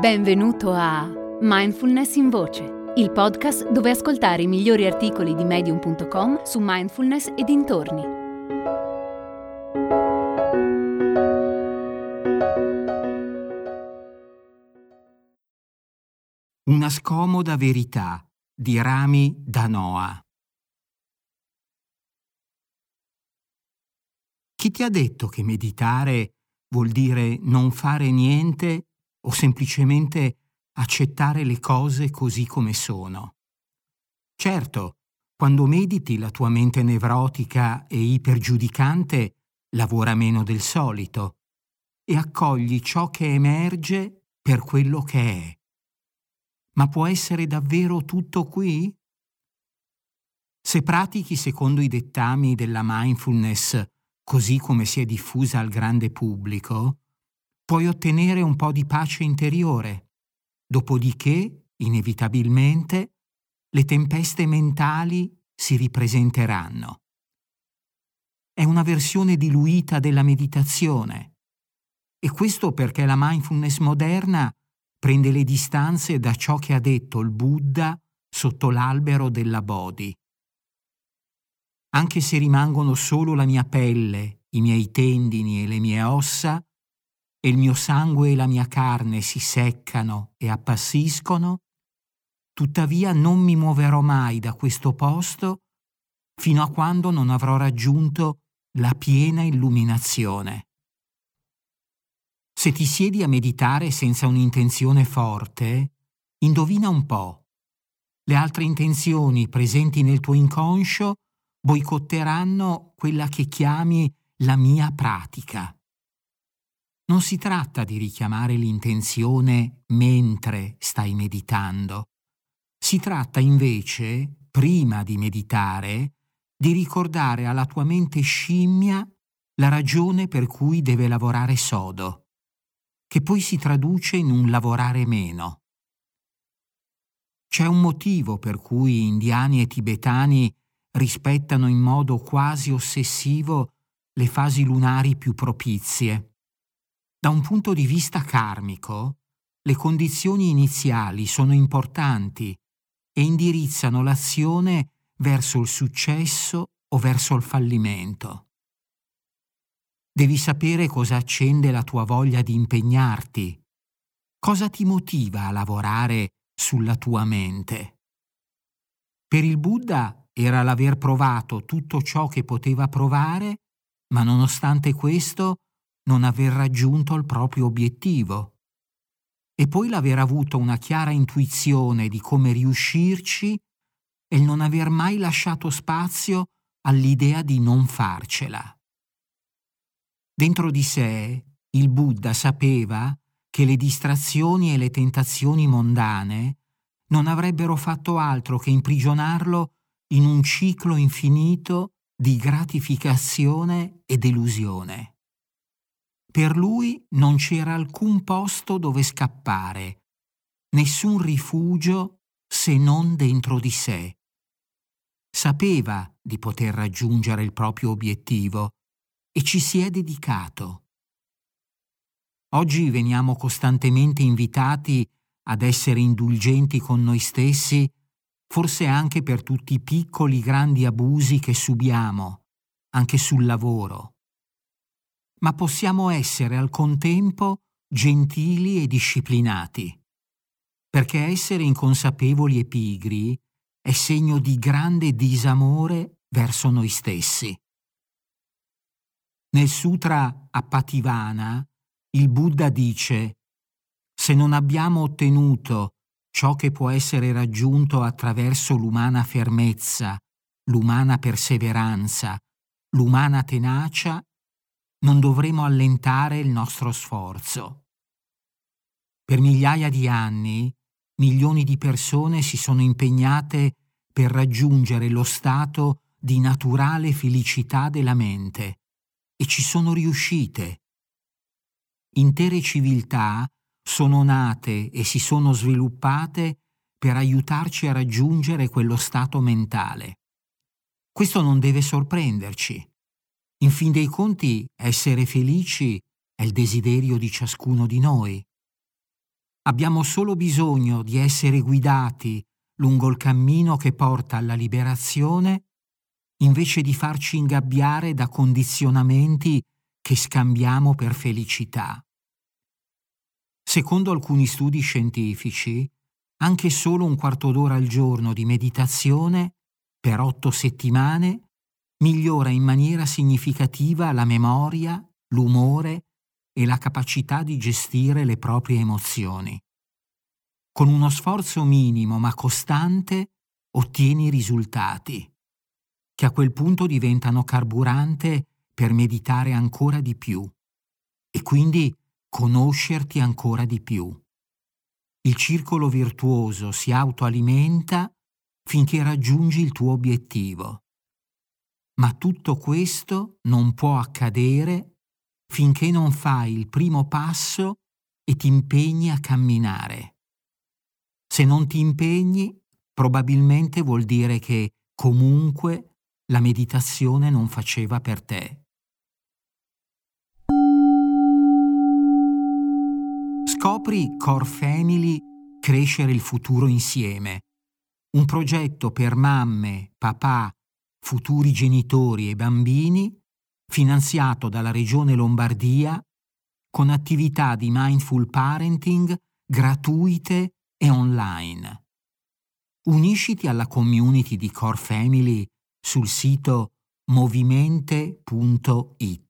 Benvenuto a Mindfulness in Voce, il podcast dove ascoltare i migliori articoli di medium.com su mindfulness e dintorni. Una scomoda verità di Rami Danoa. Chi ti ha detto che meditare vuol dire non fare niente o semplicemente accettare le cose così come sono. Certo, quando mediti la tua mente nevrotica e ipergiudicante lavora meno del solito e accogli ciò che emerge per quello che è. Ma può essere davvero tutto qui? Se pratichi secondo i dettami della mindfulness così come si è diffusa al grande pubblico, puoi ottenere un po' di pace interiore, dopodiché, inevitabilmente, le tempeste mentali si ripresenteranno. È una versione diluita della meditazione e questo perché la mindfulness moderna prende le distanze da ciò che ha detto il Buddha sotto l'albero della Bodhi. Anche se rimangono solo la mia pelle, i miei tendini e le mie ossa, e il mio sangue e la mia carne si seccano e appassiscono, tuttavia non mi muoverò mai da questo posto fino a quando non avrò raggiunto la piena illuminazione. Se ti siedi a meditare senza un'intenzione forte, indovina un po'. Le altre intenzioni presenti nel tuo inconscio boicotteranno quella che chiami la mia pratica. Non si tratta di richiamare l'intenzione mentre stai meditando. Si tratta invece, prima di meditare, di ricordare alla tua mente scimmia la ragione per cui deve lavorare sodo, che poi si traduce in un lavorare meno. C'è un motivo per cui indiani e tibetani rispettano in modo quasi ossessivo le fasi lunari più propizie da un punto di vista karmico, le condizioni iniziali sono importanti e indirizzano l'azione verso il successo o verso il fallimento. Devi sapere cosa accende la tua voglia di impegnarti, cosa ti motiva a lavorare sulla tua mente. Per il Buddha era l'aver provato tutto ciò che poteva provare, ma nonostante questo non aver raggiunto il proprio obiettivo e poi l'aver avuto una chiara intuizione di come riuscirci e il non aver mai lasciato spazio all'idea di non farcela. Dentro di sé il Buddha sapeva che le distrazioni e le tentazioni mondane non avrebbero fatto altro che imprigionarlo in un ciclo infinito di gratificazione e delusione. Per lui non c'era alcun posto dove scappare, nessun rifugio se non dentro di sé. Sapeva di poter raggiungere il proprio obiettivo e ci si è dedicato. Oggi veniamo costantemente invitati ad essere indulgenti con noi stessi, forse anche per tutti i piccoli grandi abusi che subiamo, anche sul lavoro ma possiamo essere al contempo gentili e disciplinati, perché essere inconsapevoli e pigri è segno di grande disamore verso noi stessi. Nel Sutra Appativana il Buddha dice se non abbiamo ottenuto ciò che può essere raggiunto attraverso l'umana fermezza, l'umana perseveranza, l'umana tenacia, non dovremo allentare il nostro sforzo. Per migliaia di anni milioni di persone si sono impegnate per raggiungere lo stato di naturale felicità della mente e ci sono riuscite. Intere civiltà sono nate e si sono sviluppate per aiutarci a raggiungere quello stato mentale. Questo non deve sorprenderci. In fin dei conti, essere felici è il desiderio di ciascuno di noi. Abbiamo solo bisogno di essere guidati lungo il cammino che porta alla liberazione invece di farci ingabbiare da condizionamenti che scambiamo per felicità. Secondo alcuni studi scientifici, anche solo un quarto d'ora al giorno di meditazione per otto settimane migliora in maniera significativa la memoria, l'umore e la capacità di gestire le proprie emozioni. Con uno sforzo minimo ma costante ottieni risultati, che a quel punto diventano carburante per meditare ancora di più e quindi conoscerti ancora di più. Il circolo virtuoso si autoalimenta finché raggiungi il tuo obiettivo. Ma tutto questo non può accadere finché non fai il primo passo e ti impegni a camminare. Se non ti impegni, probabilmente vuol dire che comunque la meditazione non faceva per te. Scopri Core Family Crescere il futuro insieme, un progetto per mamme, papà, futuri genitori e bambini, finanziato dalla Regione Lombardia, con attività di mindful parenting gratuite e online. Unisciti alla community di Core Family sul sito movimente.it.